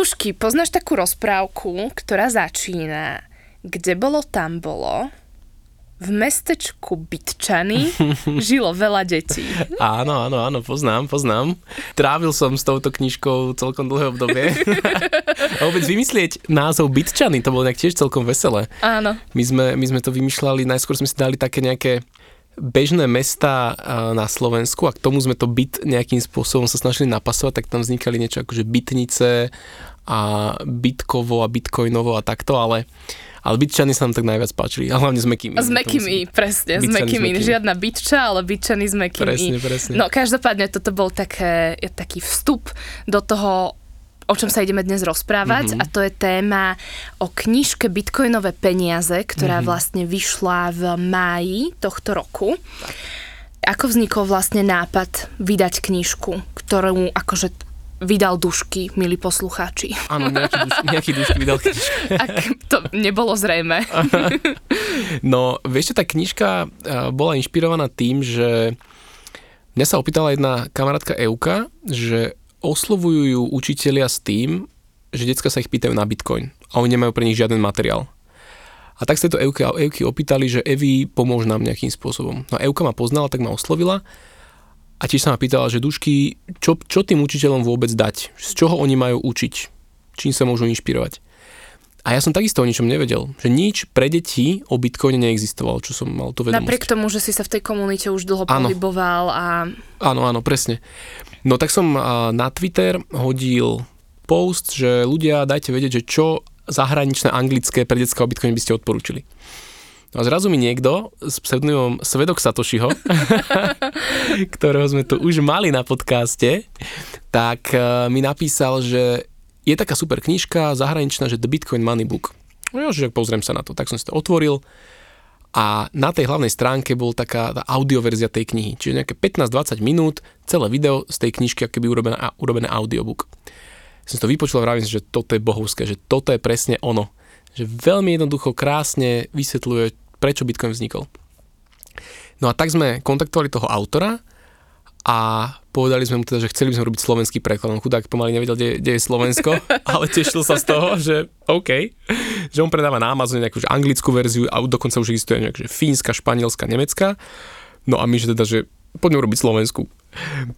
Dušky, poznáš takú rozprávku, ktorá začína Kde bolo, tam bolo v mestečku Bytčany žilo veľa detí. Áno, áno, áno, poznám, poznám. Trávil som s touto knižkou celkom dlhé obdobie. A vôbec vymyslieť názov Bytčany, to bolo nejak tiež celkom veselé. Áno. My sme, my sme to vymýšľali, najskôr sme si dali také nejaké bežné mesta na Slovensku a k tomu sme to byt nejakým spôsobom sa snažili napasovať, tak tam vznikali niečo ako že bytnice a bitkovo a bitcoinovo a takto, ale ale bytčany sa nám tak najviac páčili. A hlavne s mekými. S mekými, presne. S mekými. Žiadna bytča, ale bytčany s mekými. Presne, presne. No každopádne toto bol také, taký vstup do toho o čom sa ideme dnes rozprávať mm-hmm. a to je téma o knižke Bitcoinové peniaze, ktorá mm-hmm. vlastne vyšla v máji tohto roku. Ako vznikol vlastne nápad vydať knižku, ktorú akože vydal dušky, milí poslucháči. Áno, nejaký, duš, nejaký dušky vydal knižku. Ak to nebolo zrejme. no, vieš, tá knižka eh, bola inšpirovaná tým, že mňa sa opýtala jedna kamarátka Euka, že oslovujú ju učitelia s tým, že decka sa ich pýtajú na Bitcoin a oni nemajú pre nich žiaden materiál. A tak sa to Euky, Euky opýtali, že Evi, pomôž nám nejakým spôsobom. No a Euka ma poznala, tak ma oslovila a tiež sa ma pýtala, že dušky, čo, čo tým učiteľom vôbec dať? Z čoho oni majú učiť? Čím sa môžu inšpirovať? A ja som takisto o ničom nevedel, že nič pre deti o Bitcoine neexistovalo, čo som mal to vedomosť. Napriek tomu, že si sa v tej komunite už dlho áno. pohyboval a... Áno, áno, presne. No tak som na Twitter hodil post, že ľudia dajte vedieť, že čo zahraničné anglické pre detská o Bitcoine by ste odporúčili. No a zrazu mi niekto s pseudonymom Svedok Satošiho, ktorého sme tu už mali na podcaste, tak e, mi napísal, že je taká super knižka zahraničná, že The Bitcoin Money Book. No ja, že pozriem sa na to. Tak som si to otvoril a na tej hlavnej stránke bol taká tá audioverzia tej knihy. Čiže nejaké 15-20 minút, celé video z tej knižky, aké by urobené, urobené audiobook. Som si to vypočul a vravím si, že toto je bohovské, že toto je presne ono že veľmi jednoducho, krásne vysvetľuje, prečo Bitcoin vznikol. No a tak sme kontaktovali toho autora a povedali sme mu teda, že chceli by sme robiť slovenský preklad. On chudák pomaly nevedel, kde, kde je Slovensko, ale tešil sa z toho, že OK, že on predáva na Amazone nejakú anglickú verziu a dokonca už existuje nejaká fínska, španielská, nemecká. No a my, že teda, že poďme robiť Slovensku.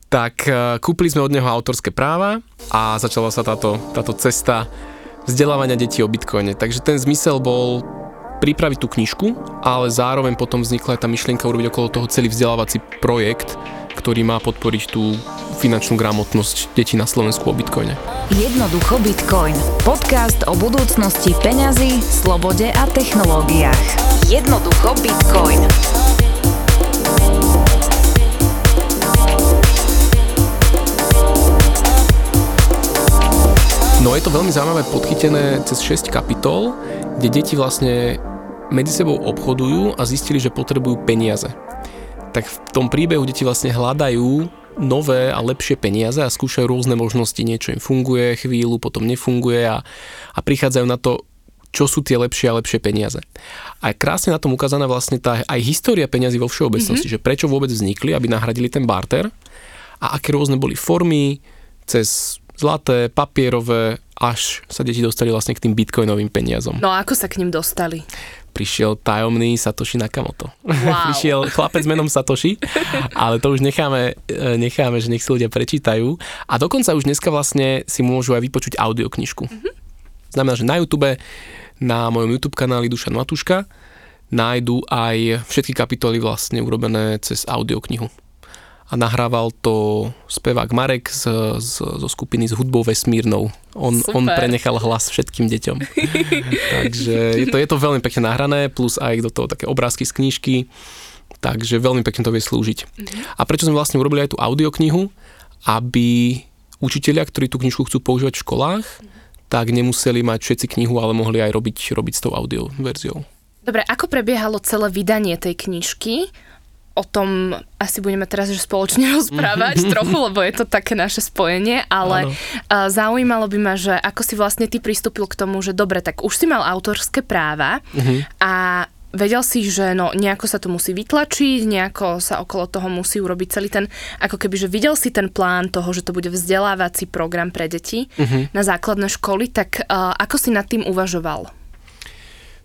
Tak uh, kúpili sme od neho autorské práva a začala sa táto, táto cesta vzdelávania detí o bitcoine. Takže ten zmysel bol pripraviť tú knižku, ale zároveň potom vznikla aj tá myšlienka urobiť okolo toho celý vzdelávací projekt, ktorý má podporiť tú finančnú gramotnosť detí na Slovensku o bitcoine. Jednoducho Bitcoin. Podcast o budúcnosti peňazí, slobode a technológiách. Jednoducho Bitcoin. No je to veľmi zaujímavé podchytené cez 6 kapitol, kde deti vlastne medzi sebou obchodujú a zistili, že potrebujú peniaze. Tak v tom príbehu deti vlastne hľadajú nové a lepšie peniaze a skúšajú rôzne možnosti. Niečo im funguje chvíľu, potom nefunguje a, a prichádzajú na to, čo sú tie lepšie a lepšie peniaze. A je krásne na tom ukázaná vlastne tá aj história peniazy vo všeobecnosti, mm-hmm. že prečo vôbec vznikli, aby nahradili ten barter a aké rôzne boli formy, cez zlaté, papierové, až sa deti dostali vlastne k tým bitcoinovým peniazom. No a ako sa k ním dostali? prišiel tajomný Satoshi Nakamoto. Wow. prišiel chlapec menom Satoshi, ale to už necháme, e, necháme, že nech si ľudia prečítajú. A dokonca už dneska vlastne si môžu aj vypočuť audioknižku. Mm-hmm. Znamená, že na YouTube, na mojom YouTube kanáli Dušan Matuška, nájdu aj všetky kapitoly vlastne urobené cez audioknihu a nahrával to spevák Marek z, z, zo skupiny s hudbou vesmírnou. On, on prenechal hlas všetkým deťom. Takže je to, je to veľmi pekne nahrané, plus aj do toho také obrázky z knižky, takže veľmi pekne to vie slúžiť. Mm-hmm. A prečo sme vlastne urobili aj tú audioknihu, aby učitelia, ktorí tú knižku chcú používať v školách, mm-hmm. tak nemuseli mať všetci knihu, ale mohli aj robiť, robiť s tou audio verziou. Dobre, ako prebiehalo celé vydanie tej knižky? O tom asi budeme teraz že spoločne rozprávať trochu, lebo je to také naše spojenie, ale Áno. zaujímalo by ma, že ako si vlastne ty pristúpil k tomu, že dobre, tak už si mal autorské práva uh-huh. a vedel si, že no nejako sa to musí vytlačiť, nejako sa okolo toho musí urobiť celý ten, ako keby, že videl si ten plán toho, že to bude vzdelávací program pre deti uh-huh. na základné školy, tak uh, ako si nad tým uvažoval?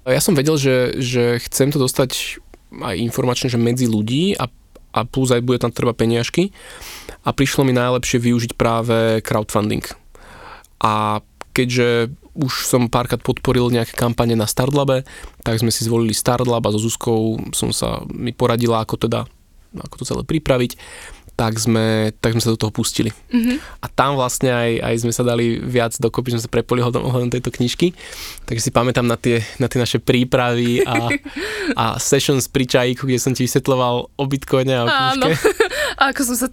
Ja som vedel, že, že chcem to dostať aj informačne, že medzi ľudí a, a plus aj bude tam treba peniažky a prišlo mi najlepšie využiť práve crowdfunding. A keďže už som párkrát podporil nejaké kampane na Startlabe, tak sme si zvolili Startlab a so Zuzkou som sa mi poradila, ako teda ako to celé pripraviť tak sme, tak sme sa do toho pustili. Mm-hmm. A tam vlastne aj, aj sme sa dali viac dokopy, sme sa prepoli ohľadom tejto knižky. Takže si pamätám na tie, na tie naše prípravy a, a sessions pri čajíku, kde som ti vysvetloval o bitcoine a o knižke. Áno. Ako som sa...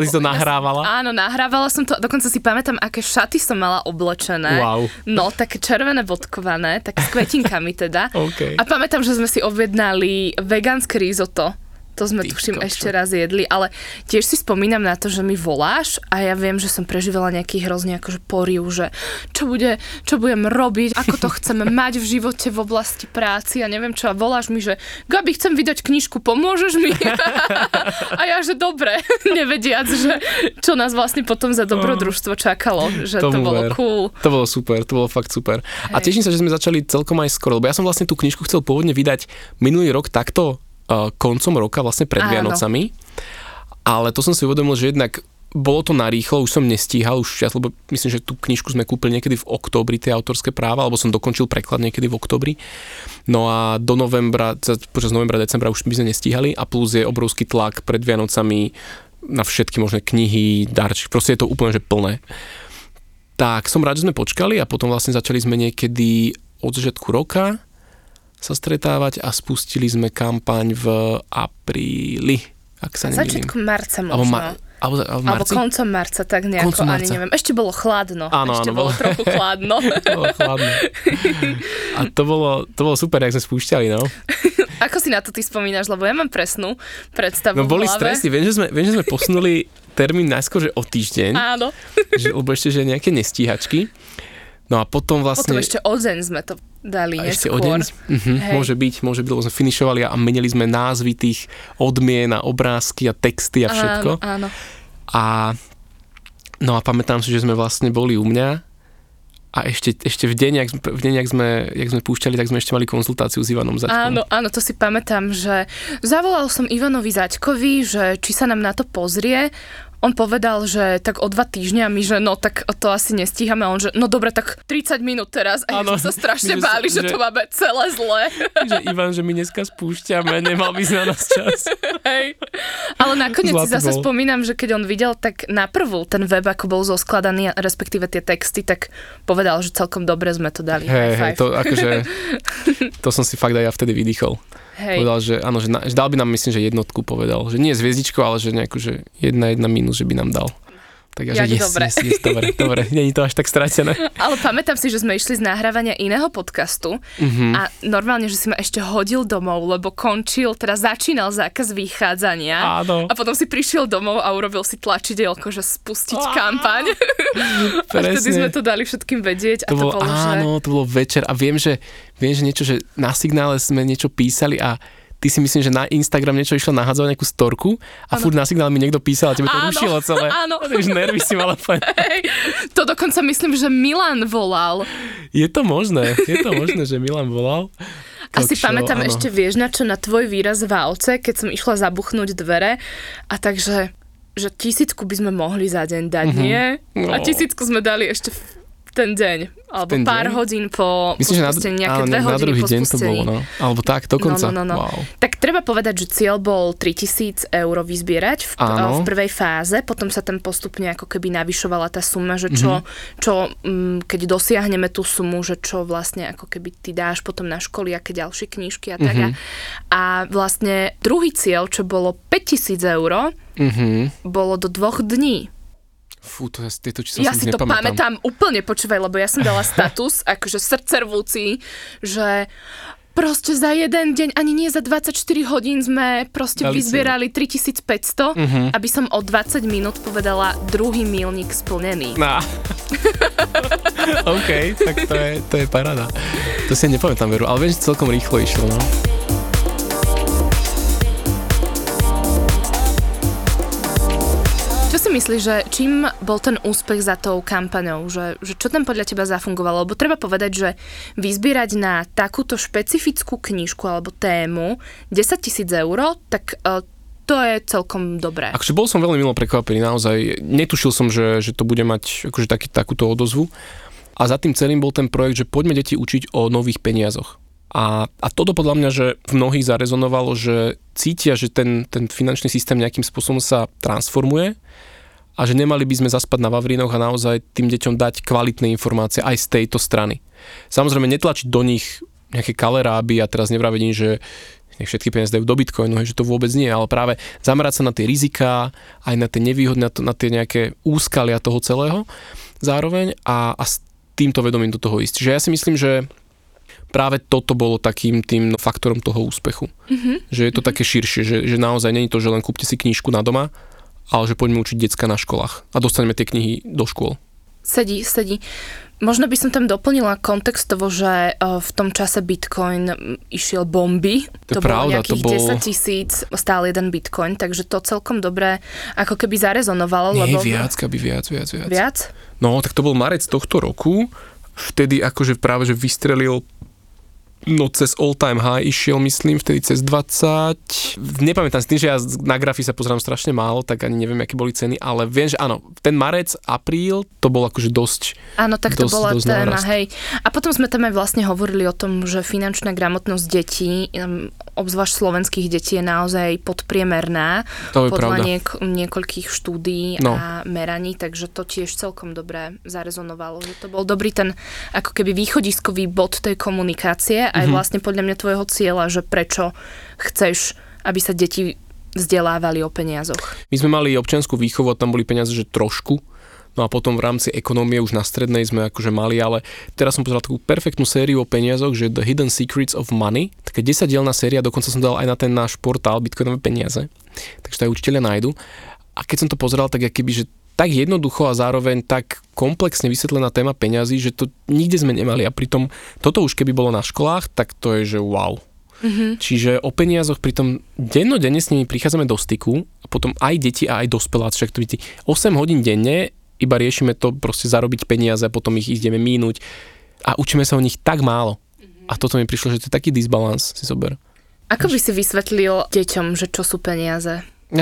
Si to nahrávala? Áno, nahrávala som to. Dokonca si pamätám, aké šaty som mala oblečené. Wow. No, také červené bodkované, tak s kvetinkami teda. okay. A pamätám, že sme si objednali vegánske risotto to sme Ty tuším kočo. ešte raz jedli, ale tiež si spomínam na to, že mi voláš a ja viem, že som prežívala nejaký hrozný akože poriu, že čo, bude, čo budem robiť, ako to chceme mať v živote v oblasti práci a neviem čo a voláš mi, že Gabi, chcem vydať knižku, pomôžeš mi? a ja, že dobre, nevediac, že čo nás vlastne potom za dobrodružstvo čakalo, že to bolo ver. cool. To bolo super, to bolo fakt super. Hej. A teším sa, že sme začali celkom aj skoro, lebo ja som vlastne tú knižku chcel pôvodne vydať minulý rok takto koncom roka, vlastne pred Áno. Vianocami. Ale to som si uvedomil, že jednak bolo to narýchlo, už som nestíhal, už ja, lebo myslím, že tú knižku sme kúpili niekedy v oktobri, tie autorské práva, alebo som dokončil preklad niekedy v oktobri. No a do novembra, počas novembra, decembra už by sme nestíhali a plus je obrovský tlak pred Vianocami na všetky možné knihy, darčky, proste je to úplne že plné. Tak som rád, že sme počkali a potom vlastne začali sme niekedy od začiatku roka sa stretávať a spustili sme kampaň v apríli, ak sa nemýlim. Začiatkom marca možno. Alebo, ma- alebo, alebo, alebo koncom marca, tak nejako, koncom marca. ani neviem. Ešte bolo chladno. Áno, Ešte áno, bolo, bolo trochu chladno. bolo chladno. A to bolo, to bolo super, jak sme spúšťali, no. Ako si na to ty spomínaš, lebo ja mám presnú predstavu No boli stresy, viem, že sme, viem, že sme posunuli termín najskôr, že o týždeň. Áno. Že, lebo ešte, že nejaké nestíhačky. No a potom vlastne... Potom ešte o deň sme to dali a neskôr. Ešte o deň? Mhm, môže byť, môže byť, lebo sme finišovali a menili sme názvy tých odmien a obrázky a texty a všetko. Áno, áno. A no a pamätám si, že sme vlastne boli u mňa a ešte, ešte v deň, jak, v deň jak, sme, jak sme púšťali, tak sme ešte mali konzultáciu s Ivanom Zaďkom. Áno, áno, to si pamätám, že zavolal som Ivanovi Zaďkovi, že či sa nám na to pozrie on povedal, že tak o dva týždňa mi, že no tak to asi nestíhame. A on, že no dobre, tak 30 minút teraz. A ano, sa strašne že, báli, že, že, to máme celé zle. Že Ivan, že my dneska spúšťame, nemal by na nás čas. Hej. Ale nakoniec Zlatý si zase bol. spomínam, že keď on videl tak na prvú ten web, ako bol zoskladaný, respektíve tie texty, tak povedal, že celkom dobre sme to dali. Hej, hej, to akože, to som si fakt aj ja vtedy vydýchol. Hej. Povedal, že áno, že, na, že dal by nám myslím, že jednotku povedal. Že nie zviezdičko, ale že nejakú, že jedna, jedna minus, že by nám dal. Tak ja, že yes, dobre. Yes, yes, dobre, dobre, není to až tak stratené. Ale pamätám si, že sme išli z nahrávania iného podcastu mm-hmm. a normálne, že si ma ešte hodil domov, lebo končil, teda začínal zákaz vychádzania Áno. a potom si prišiel domov a urobil si tlačidielko, že spustiť Áno. kampaň. a vtedy sme to dali všetkým vedieť. To, a to bolo, bolo áno, že... to bolo večer a viem, že, viem, že niečo, že na signále sme niečo písali a ty si myslím, že na Instagram niečo išlo nahádzať nejakú storku a ano. furt na signál mi niekto písal a tebe to áno, rušilo celé. Áno. Už nervy si mala hey, To dokonca myslím, že Milan volal. Je to možné, je to možné, že Milan volal. Asi čo, pamätám áno. ešte, vieš na čo, na tvoj výraz v válce, keď som išla zabuchnúť dvere a takže že tisícku by sme mohli za deň dať, mm-hmm. nie? No. A tisícku sme dali ešte ten deň, alebo ten pár deň? hodín po Myslím, že na, nejaké áno, dve hodiny druhý po deň to bolo, no. Alebo tak, dokonca. No, no, no, no. Wow. Tak treba povedať, že cieľ bol 3000 eur vyzbierať v, v prvej fáze, potom sa tam postupne ako keby navyšovala tá suma, že čo, mm-hmm. čo m, mm, keď dosiahneme tú sumu, že čo vlastne ako keby ty dáš potom na školy, aké ďalšie knížky a tak. Mm-hmm. A vlastne druhý cieľ, čo bolo 5000 eur, mm-hmm. bolo do dvoch dní. Fú, to je tieto čísla Ja si to pamätám úplne, počúvaj, lebo ja som dala status, akože srdcervúci, že proste za jeden deň, ani nie za 24 hodín sme proste Dali vyzbierali 3500, uh-huh. Mhm. aby som o 20 minút povedala druhý milník splnený. No. OK, tak to je, to je paráda. To si nepamätám veru, ale viem, že celkom rýchlo išlo, no. Si myslíš, že čím bol ten úspech za tou kampaňou? Že, že čo tam podľa teba zafungovalo? Lebo treba povedať, že vyzbierať na takúto špecifickú knižku alebo tému 10 tisíc eur, tak uh, to je celkom dobré. Akože bol som veľmi milo prekvapený, naozaj. Netušil som, že, že to bude mať akože taký, takúto odozvu. A za tým celým bol ten projekt, že poďme deti učiť o nových peniazoch. A, a toto podľa mňa, že v mnohých zarezonovalo, že cítia, že ten, ten finančný systém nejakým spôsobom sa transformuje a že nemali by sme zaspať na Vavrinoch a naozaj tým deťom dať kvalitné informácie aj z tejto strany. Samozrejme netlačiť do nich nejaké kaleráby a teraz nevravedím, že nech všetky peniaze dajú do bitcoinu, že to vôbec nie, ale práve zamerať sa na tie riziká, aj na tie nevýhody, na, to, na tie nejaké úskalia toho celého zároveň a, a s týmto vedomím do toho ísť. Čiže ja si myslím, že práve toto bolo takým tým faktorom toho úspechu. Mm-hmm. Že je to mm-hmm. také širšie, že, že naozaj není to, že len kúpte si knižku na doma, ale že poďme učiť decka na školách a dostaneme tie knihy do škôl. Sedí, sedí. Možno by som tam doplnila kontextovo, že e, v tom čase Bitcoin išiel bomby. To, to pravda, bolo nejakých to bol... 10 tisíc stál jeden Bitcoin, takže to celkom dobre ako keby zarezonovalo. Nie, lebo... viac, aby viac, viac, viac. Viac? No, tak to bol marec tohto roku. Vtedy akože práve, že vystrelil no cez all time high išiel, myslím, vtedy cez 20. Nepamätám si tým, že ja na grafy sa pozerám strašne málo, tak ani neviem, aké boli ceny, ale viem, že áno, ten marec, apríl, to bol akože dosť Áno, tak to dosť, bola dosť téma, hej. A potom sme tam aj vlastne hovorili o tom, že finančná gramotnosť detí, obzvlášť slovenských detí, je naozaj podpriemerná To je podľa pravda. niek- niekoľkých štúdií No. a meraní, takže to tiež celkom dobre zarezonovalo, že to bol dobrý ten ako keby východiskový bod tej komunikácie, aj Mhm. vlastne podľa mňa tvojho cieľa, že prečo chceš, aby sa deti vzdelávali o peniazoch. My sme mali občianskú výchovu a tam boli peniaze, že trošku. No a potom v rámci ekonomie už na strednej sme akože mali, ale teraz som pozeral takú perfektnú sériu o peniazoch, že The Hidden Secrets of Money, taká 10-dielná séria, dokonca som dal aj na ten náš portál Bitcoinové peniaze, takže to aj učiteľia nájdu. A keď som to pozeral, tak keby, že tak jednoducho a zároveň tak komplexne vysvetlená téma peňazí, že to nikde sme nemali a pritom toto už keby bolo na školách, tak to je, že wow. Mm-hmm. Čiže o peniazoch pritom dennodenne s nimi prichádzame do styku a potom aj deti a aj dospeláci, však to vidíte, 8 hodín denne iba riešime to proste zarobiť peniaze a potom ich ideme mínúť a učíme sa o nich tak málo. A toto mi prišlo, že to je taký disbalans, si zober. Ako by si vysvetlil deťom, že čo sú peniaze?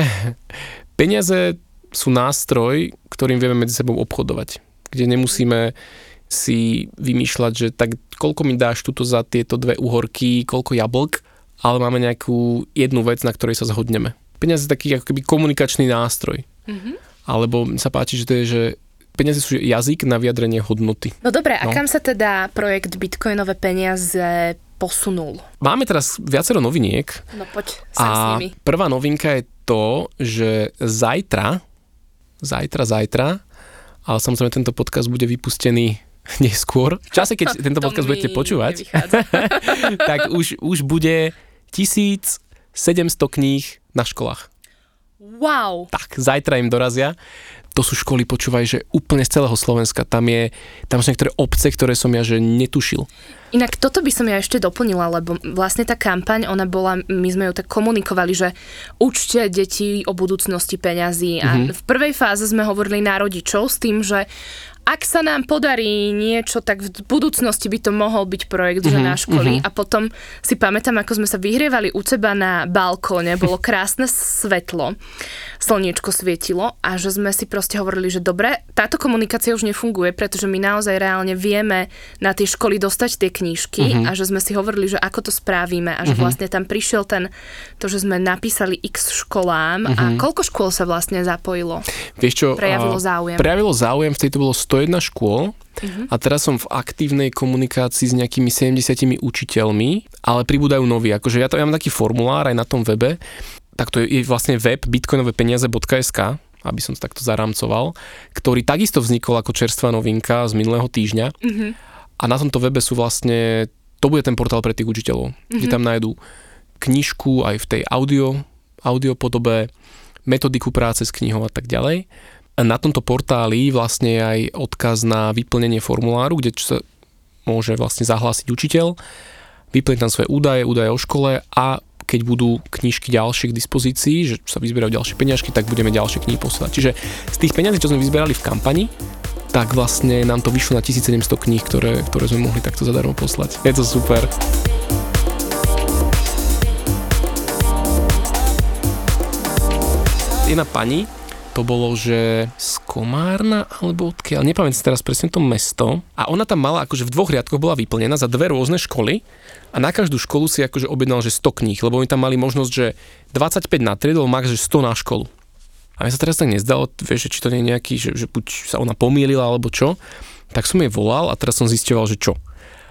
Peniaze sú nástroj, ktorým vieme medzi sebou obchodovať. Kde nemusíme si vymýšľať, že tak koľko mi dáš tuto za tieto dve uhorky, koľko jablk, ale máme nejakú jednu vec, na ktorej sa zhodneme. Peniaze je taký ako keby komunikačný nástroj. Mm-hmm. Alebo mi sa páči, že to je, že peniaze sú jazyk na vyjadrenie hodnoty. No dobre, a No. kam sa teda projekt Bitcoinové peniaze posunul? Máme teraz viacero noviniek, No poď sem s A nimi. prvá novinka je to, že zajtra, zajtra, zajtra, ale samozrejme tento podcast bude vypustený neskôr. V čase, keď tento To podcast budete počúvať, tak už, už bude 1700 kníh na školách. Wow! Tak, zajtra im dorazia. To sú školy, počúvaj, že úplne z celého Slovenska. Tam, je, tam sú niektoré obce, ktoré som ja že netušil. Inak toto by som ja ešte doplnila, lebo vlastne tá kampaň, ona bola, my sme ju tak komunikovali, že učte deti o budúcnosti peňazí a Mhm. v prvej fáze sme hovorili na rodičov s tým, že ak sa nám podarí niečo, tak v budúcnosti by to mohol byť projekt, že Mhm, na školy. A potom si pamätám, ako sme sa vyhrievali u teba na balkóne, bolo krásne svetlo, slniečko svietilo a že sme si proste hovorili, že dobre, táto komunikácia už nefunguje, pretože my naozaj reálne vieme na tie školy dostať tie knížky a že sme si hovorili, že ako to spravíme a že vlastne tam prišiel ten, to, že sme napísali x školám a koľko škôl sa vlastne zapojilo? Vieš čo? Prejavilo záujem. Prejavilo záujem, vtedy to bolo 101 škôl Mhm. a teraz som v aktívnej komunikácii s nejakými 70 učiteľmi, ale pribúdajú noví. Akože ja, to, ja mám taký formulár aj na tom webe, tak to je, je vlastne web bitcoinovepeniaze.sk aby som to takto zaramcoval, ktorý takisto vznikol ako čerstvá novinka z minulého týždňa. Mhm. A na tomto webe sú vlastne, to bude ten portál pre tých učiteľov, kde tam nájdú knižku aj v tej audio, audio podobe, metodiku práce s knihou a tak ďalej. Na tomto portáli vlastne je aj odkaz na vyplnenie formuláru, kde sa môže vlastne zahlásiť učiteľ, vyplniť tam svoje údaje, údaje o škole a keď budú knižky ďalšie k dispozícii, že sa vyzbierajú ďalšie peniažky, tak budeme ďalšie knihy posielať. Čiže z tých peňazí, čo sme vyzberali v kampani, tak vlastne nám to vyšlo na 1700 kníh, ktoré, ktoré sme mohli takto zadarmo poslať. Je to super. Jedna pani, to bolo, že z Komárna alebo odkiaľ, nepamätám si teraz presne to mesto. A ona tam mala, akože v dvoch riadkoch bola vyplnená za dve rôzne školy a na každú školu si akože objednal, že 100 kníh, lebo oni tam mali možnosť, že 25 na triedu, max, že 100 na školu. A mne sa teraz tak nezdalo, vieš, že či to nie je nejaký, že, že buď sa ona pomýlila alebo čo, tak som jej volal a teraz som zistoval, že čo.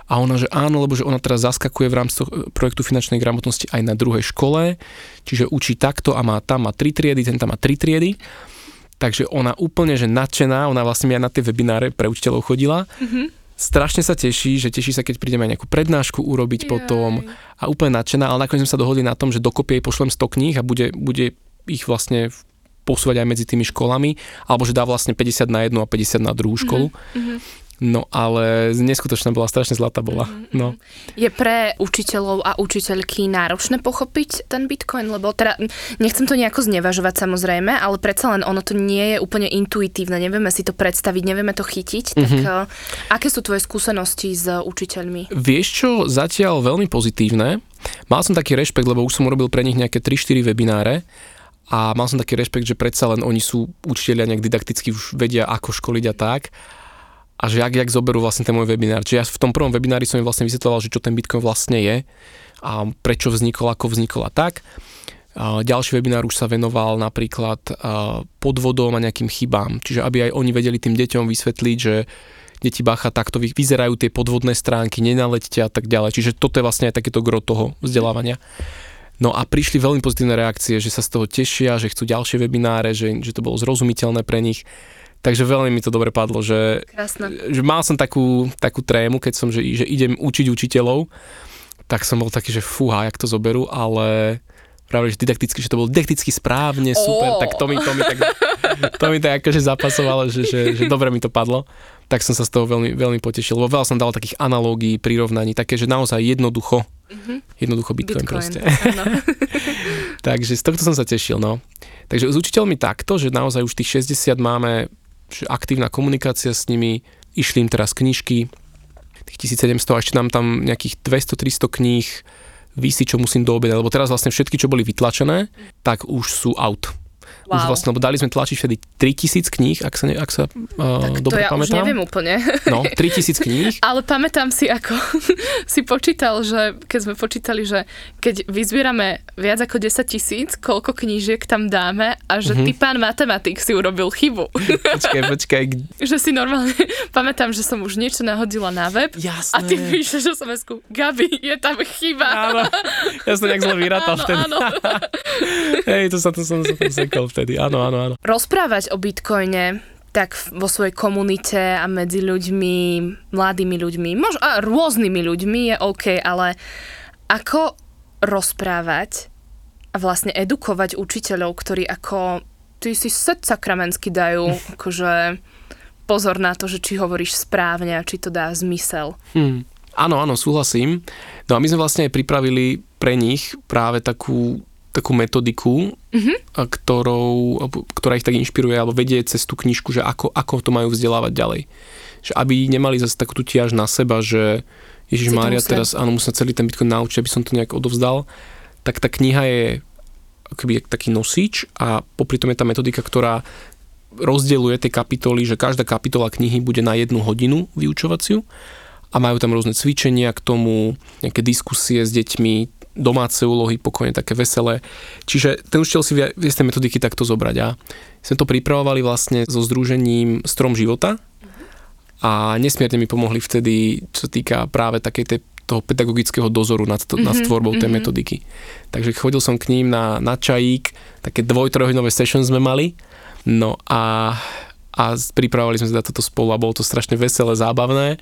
A ona, že áno, lebo že ona teraz zaskakuje v rámci projektu finančnej gramotnosti aj na druhej škole, čiže učí takto a má tam má tri triedy, ten tam má tri triedy Takže ona úplne, že nadšená, ona vlastne aj na tie webináre pre učiteľov chodila. Mm-hmm. Strašne sa teší, že teší sa, keď prídeme aj nejakú prednášku urobiť Jaj. potom a úplne nadšená, ale nakoniec sme sa dohodli na tom, že dokopy jej pošlem 100 kníh a bude, bude ich vlastne posúvať aj medzi tými školami, alebo že dá vlastne 50 na jednu a 50 na druhú školu. Mm-hmm. No ale neskutočná bola, strašne zlatá bola. Mm-hmm. No. Je pre učiteľov a učiteľky náročné pochopiť ten Bitcoin? Lebo teda, nechcem to nejako znevažovať samozrejme, ale predsa len ono to nie je úplne intuitívne, nevieme si to predstaviť, nevieme to chytiť. Mm-hmm. Tak uh, aké sú tvoje skúsenosti s učiteľmi? Vieš čo, zatiaľ veľmi pozitívne. Mal som taký rešpekt, lebo už som urobil pre nich nejaké 3-4 webináre a mal som taký rešpekt, že predsa len oni sú učiteľia nejak didakticky už vedia, ako školiť a tak a že jak, jak zoberú vlastne ten môj webinár. Čiže ja v tom prvom webinári som im vlastne vysvetloval, že čo ten Bitcoin vlastne je a prečo vznikol, ako vznikol a tak. Ďalší webinár už sa venoval napríklad podvodom a nejakým chybám. Čiže aby aj oni vedeli tým deťom vysvetliť, že deti bacha, takto vyzerajú tie podvodné stránky, nenaleďte a tak ďalej. Čiže toto je vlastne aj takéto gro toho vzdelávania. No a prišli veľmi pozitívne reakcie, že sa z toho tešia, že chcú ďalšie webináre, že, že to bolo zrozumiteľné pre nich. Takže veľmi mi to dobre padlo, že, že mal som takú, takú trému, keď som, že, že idem učiť učiteľov, tak som bol taký, že fúha, jak to zoberú, ale práve, že didakticky, že to bolo didakticky správne, super, oh. tak to mi, to mi tak, to mi tak akože zapasovalo, že, že, že dobre mi to padlo. Tak som sa z toho veľmi, veľmi potešil, lebo veľa som dal takých analógií, prirovnaní, také, že naozaj jednoducho, mm-hmm. jednoducho Bitcoin, Bitcoin proste. Takže z tohto som sa tešil, no. Takže s učiteľmi takto, že naozaj už tých 60 máme aktívna komunikácia s nimi, išli im teraz knižky, tých 1700 a ešte nám tam nejakých 200-300 kníh vysí, čo musím doobedať, lebo teraz vlastne všetky, čo boli vytlačené, tak už sú out Wow. Už vlastne, lebo dali sme tlačiť vtedy 3000 kníh, ak sa, ne, ak sa uh, tak dobre to ja pamätám. už neviem úplne. No, 3000 kníh. Ale pamätám si, ako si počítal, že keď sme počítali, že keď vyzbierame viac ako 10 tisíc, koľko knížiek tam dáme a že mm-hmm. ty pán matematik si urobil chybu. Počkaj, počkaj. že si normálne, pamätám, že som už niečo nahodila na web Jasné. a ty píšeš sms Gabi, je tam chyba. Áno, ja som nejak zle vyrátal vtedy. Áno. Hej, to sa to som, som sekol vtedy, áno, áno, áno. Rozprávať o bitcoine tak vo svojej komunite a medzi ľuďmi, mladými ľuďmi, možno a rôznymi ľuďmi je OK, ale ako rozprávať a vlastne edukovať učiteľov, ktorí ako ty si set sakramensky dajú akože pozor na to, že či hovoríš správne a či to dá zmysel. Hmm. Áno, áno, súhlasím. No a my sme vlastne aj pripravili pre nich práve takú takú metodiku, mm-hmm. ktorou, ktorá ich tak inšpiruje alebo vedie cez tú knižku, že ako, ako to majú vzdelávať ďalej. Že aby nemali zase takú tiaž na seba, že Ježiš Mária, teraz áno, musím celý ten Bitcoin naučiť, aby som to nejak odovzdal, tak tá kniha je akoby taký nosič a popri tom je tá metodika, ktorá rozdeľuje tie kapitoly, že každá kapitola knihy bude na jednu hodinu vyučovaciu a majú tam rôzne cvičenia k tomu, nejaké diskusie s deťmi, domáce úlohy, pokojne také veselé. Čiže ten učiteľ si vie, vie z tej metodiky takto zobrať. A sme to pripravovali vlastne so združením Strom života a nesmierne mi pomohli vtedy, čo sa týka práve takej tej toho pedagogického dozoru nad, to, mm-hmm, nad tvorbou tej mm-hmm. metodiky. Takže chodil som k ním na, na čajík, také dvoj, trojhodinové session sme mali, no a, a pripravovali sme teda toto spolu a bolo to strašne veselé, zábavné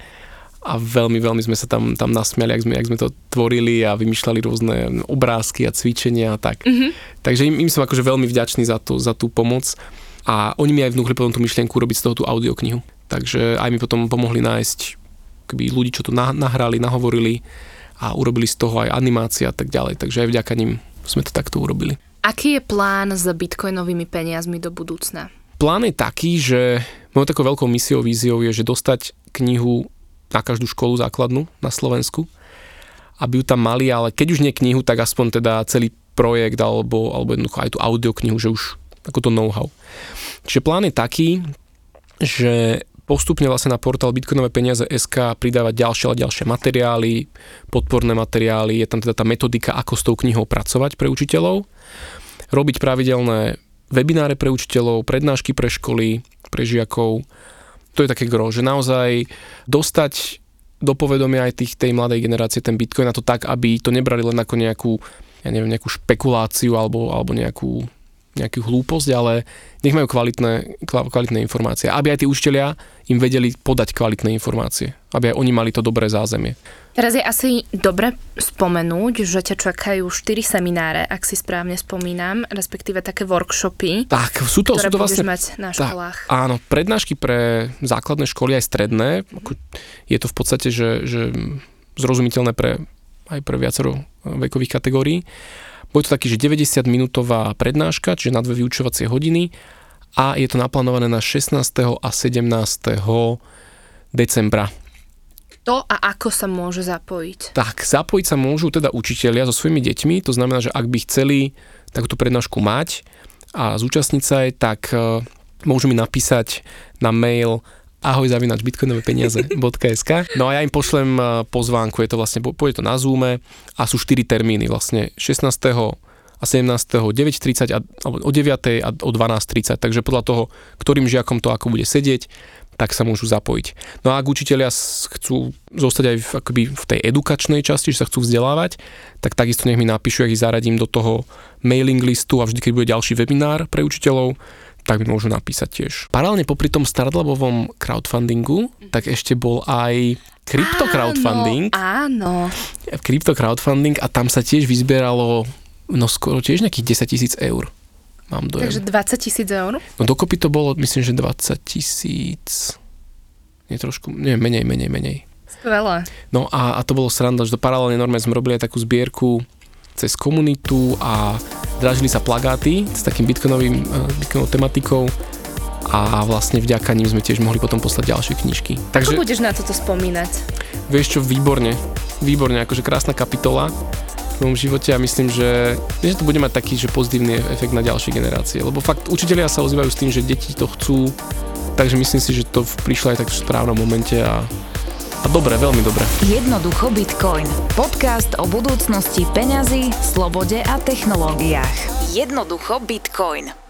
a veľmi, veľmi sme sa tam, tam nasmiali, ak sme, ak sme to tvorili a vymýšľali rôzne obrázky a cvičenia a tak. Mm-hmm. Takže im, im som akože veľmi vďačný za tú, za tú pomoc a oni mi aj vnúkli potom tú myšlienku robiť z toho tú audioknihu. Takže aj mi potom pomohli nájsť keby ľudí, čo to nahrali, nahovorili a urobili z toho aj animácia a tak ďalej. Takže aj vďaka nim sme to takto urobili. Aký je plán s bitcoinovými peniazmi do budúcna? Plán je taký, že môj takou veľkou misiou, víziou je, že dostať knihu na každú školu základnú na Slovensku, aby ju tam mali, ale keď už nie knihu, tak aspoň teda celý projekt alebo, alebo jednoducho aj tú audioknihu, že už ako to know-how. Čiže plán je taký, že postupne vlastne na portál Bitcoinové peniaze SK pridávať ďalšie a ďalšie materiály, podporné materiály, je tam teda tá metodika, ako s tou knihou pracovať pre učiteľov, robiť pravidelné webináre pre učiteľov, prednášky pre školy, pre žiakov. To je také gro, že naozaj dostať do povedomia aj tých, tej mladej generácie ten Bitcoin na to tak, aby to nebrali len ako nejakú, ja neviem, nejakú špekuláciu alebo, alebo nejakú nejakú hlúposť, ale nech majú kvalitné, kvalitné informácie. Aby aj tí učiteľia im vedeli podať kvalitné informácie. Aby aj oni mali to dobré zázemie. Teraz je asi dobre spomenúť, že ťa čakajú 4 semináre, ak si správne spomínam, respektíve také workshopy, tak, sú to, ktoré sú to vlastne, mať na školách. Tak, áno, prednášky pre základné školy aj stredné. Je to v podstate, že, že zrozumiteľné pre, aj pre viacero vekových kategórií. Bude to taký, že 90 minútová prednáška, čiže na dve vyučovacie hodiny a je to naplánované na 16. a 17. decembra. To a ako sa môže zapojiť? Tak, zapojiť sa môžu teda učitelia so svojimi deťmi, to znamená, že ak by chceli takúto prednášku mať a zúčastniť sa aj, tak uh, môžu mi napísať na mail ahoj zavinač bitcoinové peniaze.sk. No a ja im pošlem e, pozvánku, je to vlastne, pôjde to na Zoome a sú 4 termíny vlastne 16 a 17. 9.30 a, alebo o 9. a o 12.30, takže podľa toho, ktorým žiakom to ako bude sedieť, tak sa môžu zapojiť. No a ak učiteľia chcú zostať aj v, akoby v tej edukačnej časti, že sa chcú vzdelávať, tak takisto nech mi napíšu, ja ich zaradím do toho mailing listu a vždy, keď bude ďalší webinár pre učiteľov, tak mi môžu napísať tiež. Paralelne popri tom startlabovom crowdfundingu, tak ešte bol aj krypto crowdfunding. Áno, áno. Krypto crowdfunding a tam sa tiež vyzbieralo no skoro tiež nejakých 10 tisíc eur. Mám dojem. Takže 20 tisíc eur? No dokopy to bolo, myslím, že 20 tisíc. Nie trošku, nie, menej, menej, menej. Skvelé. No a, a to bolo sranda, že to paralelne normálne sme robili aj takú zbierku cez komunitu a dražili sa plagáty s takým bitcoinovým, eh, bitcoinovou tematikou a vlastne vďaka ním sme tiež mohli potom poslať ďalšie knižky. Takže, Ako budeš na toto spomínať? Vieš čo, výborne. Výborne, akože krásna kapitola v mojom živote a myslím, že, že to bude mať taký že pozitívny efekt na ďalšie generácie. Lebo fakt učitelia sa ozývajú s tým, že deti to chcú, takže myslím si, že to prišlo aj tak v správnom momente a a dobre, veľmi dobre. Jednoducho Bitcoin. Podcast o budúcnosti peňazí, slobode a technológiách. Jednoducho Bitcoin.